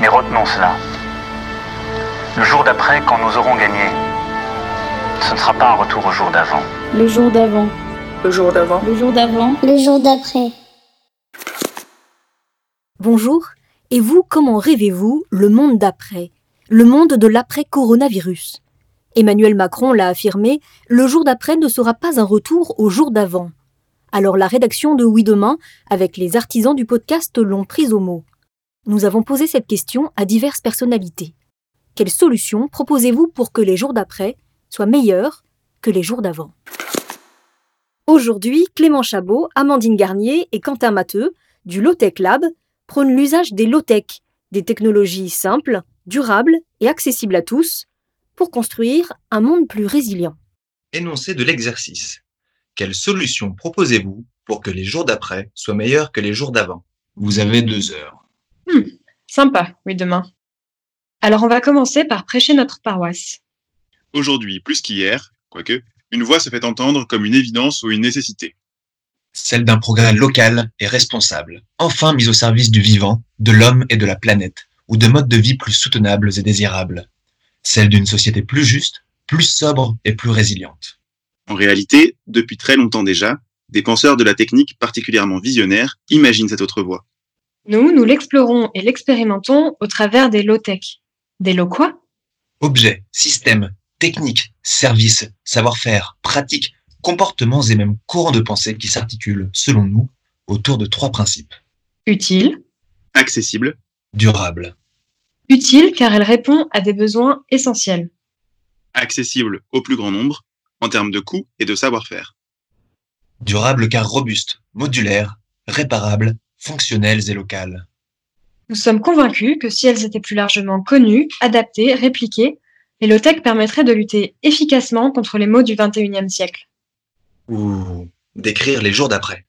Mais retenons cela. Le jour d'après, quand nous aurons gagné, ce ne sera pas un retour au jour d'avant. Le jour d'avant. Le jour d'avant. Le jour d'avant. Le jour d'après. Bonjour. Et vous, comment rêvez-vous le monde d'après? Le monde de l'après-coronavirus Emmanuel Macron l'a affirmé, le jour d'après ne sera pas un retour au jour d'avant. Alors la rédaction de Oui Demain, avec les artisans du podcast, l'ont prise au mot. Nous avons posé cette question à diverses personnalités. Quelles solutions proposez-vous pour que les jours d'après soient meilleurs que les jours d'avant? Aujourd'hui, Clément Chabot, Amandine Garnier et Quentin Matteux, du Low-Tech Lab, prônent l'usage des low-tech, des technologies simples, durables et accessibles à tous, pour construire un monde plus résilient. Énoncé de l'exercice. Quelle solution proposez-vous pour que les jours d'après soient meilleurs que les jours d'avant? Vous avez deux heures. Sympa, oui, demain. Alors on va commencer par prêcher notre paroisse. Aujourd'hui, plus qu'hier, quoique, une voix se fait entendre comme une évidence ou une nécessité. Celle d'un progrès local et responsable, enfin mis au service du vivant, de l'homme et de la planète, ou de modes de vie plus soutenables et désirables. Celle d'une société plus juste, plus sobre et plus résiliente. En réalité, depuis très longtemps déjà, des penseurs de la technique particulièrement visionnaires imaginent cette autre voie. Nous, nous l'explorons et l'expérimentons au travers des low-tech. Des low quoi? Objets, systèmes, techniques, services, savoir-faire, pratiques, comportements et même courants de pensée qui s'articulent, selon nous, autour de trois principes. Utile. Accessible. Durable. Utile car elle répond à des besoins essentiels. Accessible au plus grand nombre, en termes de coût et de savoir-faire. Durable car robuste, modulaire, réparable, fonctionnelles et locales. Nous sommes convaincus que si elles étaient plus largement connues, adaptées, répliquées, les low-tech permettraient de lutter efficacement contre les maux du XXIe siècle. Ou d'écrire les jours d'après.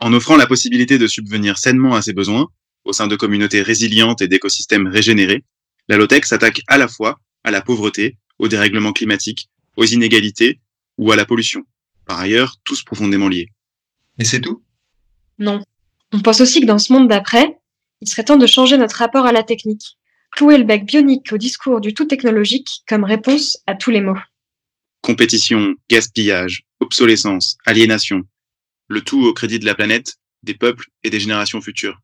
En offrant la possibilité de subvenir sainement à ses besoins, au sein de communautés résilientes et d'écosystèmes régénérés, la low-tech s'attaque à la fois à la pauvreté, au dérèglement climatique, aux inégalités ou à la pollution. Par ailleurs, tous profondément liés. Et c'est tout? Non. On pense aussi que dans ce monde d'après, il serait temps de changer notre rapport à la technique, clouer le bec bionique au discours du tout technologique comme réponse à tous les maux. Compétition, gaspillage, obsolescence, aliénation, le tout au crédit de la planète, des peuples et des générations futures.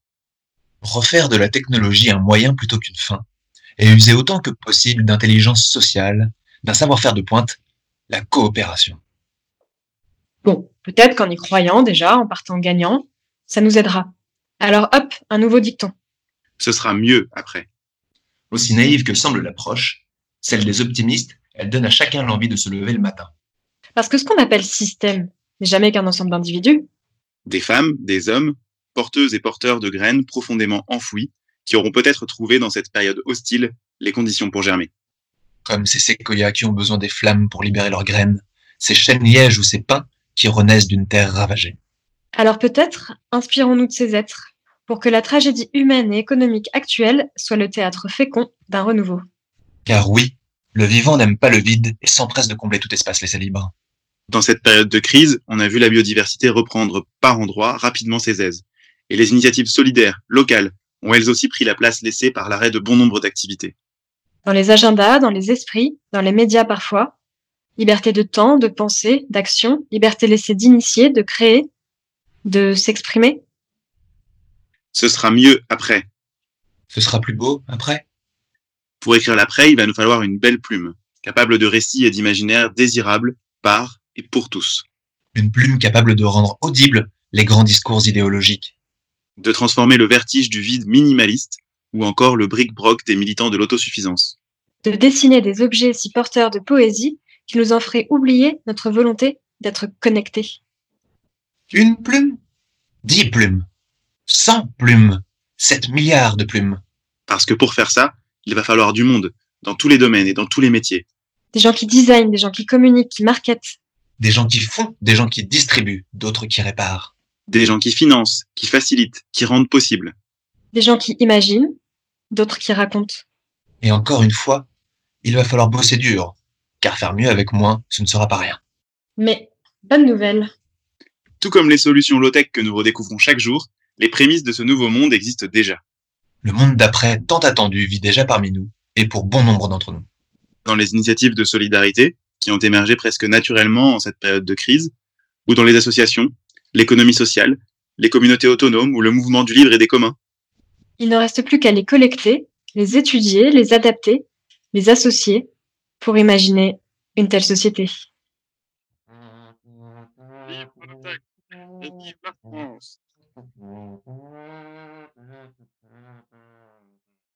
Refaire de la technologie un moyen plutôt qu'une fin, et user autant que possible d'intelligence sociale, d'un savoir-faire de pointe, la coopération. Bon, peut-être qu'en y croyant déjà, en partant gagnant, ça nous aidera. Alors hop, un nouveau dicton. Ce sera mieux après. Aussi naïve que semble l'approche, celle des optimistes, elle donne à chacun l'envie de se lever le matin. Parce que ce qu'on appelle système n'est jamais qu'un ensemble d'individus. Des femmes, des hommes, porteuses et porteurs de graines profondément enfouies, qui auront peut-être trouvé dans cette période hostile les conditions pour germer. Comme ces séquoias qui ont besoin des flammes pour libérer leurs graines, ces chênes lièges ou ces pins qui renaissent d'une terre ravagée. Alors peut-être inspirons-nous de ces êtres pour que la tragédie humaine et économique actuelle soit le théâtre fécond d'un renouveau. Car oui, le vivant n'aime pas le vide et s'empresse de combler tout espace laissé libre. Dans cette période de crise, on a vu la biodiversité reprendre par endroits rapidement ses aises. Et les initiatives solidaires, locales, ont elles aussi pris la place laissée par l'arrêt de bon nombre d'activités. Dans les agendas, dans les esprits, dans les médias parfois, liberté de temps, de penser, d'action, liberté laissée d'initier, de créer, de s'exprimer? Ce sera mieux après. Ce sera plus beau après? Pour écrire l'après, il va nous falloir une belle plume, capable de récits et d'imaginaires désirables par et pour tous. Une plume capable de rendre audibles les grands discours idéologiques. De transformer le vertige du vide minimaliste ou encore le bric-broc des militants de l'autosuffisance. De dessiner des objets si porteurs de poésie qui nous en feraient oublier notre volonté d'être connectés. Une plume Dix plumes 100 plumes 7 milliards de plumes Parce que pour faire ça, il va falloir du monde, dans tous les domaines et dans tous les métiers. Des gens qui designent, des gens qui communiquent, qui marketent. Des gens qui font, des gens qui distribuent, d'autres qui réparent. Des gens qui financent, qui facilitent, qui rendent possible. Des gens qui imaginent, d'autres qui racontent. Et encore une fois, il va falloir bosser dur, car faire mieux avec moins, ce ne sera pas rien. Mais, bonne nouvelle. Tout comme les solutions low-tech que nous redécouvrons chaque jour, les prémices de ce nouveau monde existent déjà. Le monde d'après, tant attendu, vit déjà parmi nous, et pour bon nombre d'entre nous. Dans les initiatives de solidarité, qui ont émergé presque naturellement en cette période de crise, ou dans les associations, l'économie sociale, les communautés autonomes ou le mouvement du livre et des communs. Il ne reste plus qu'à les collecter, les étudier, les adapter, les associer pour imaginer une telle société. et tu.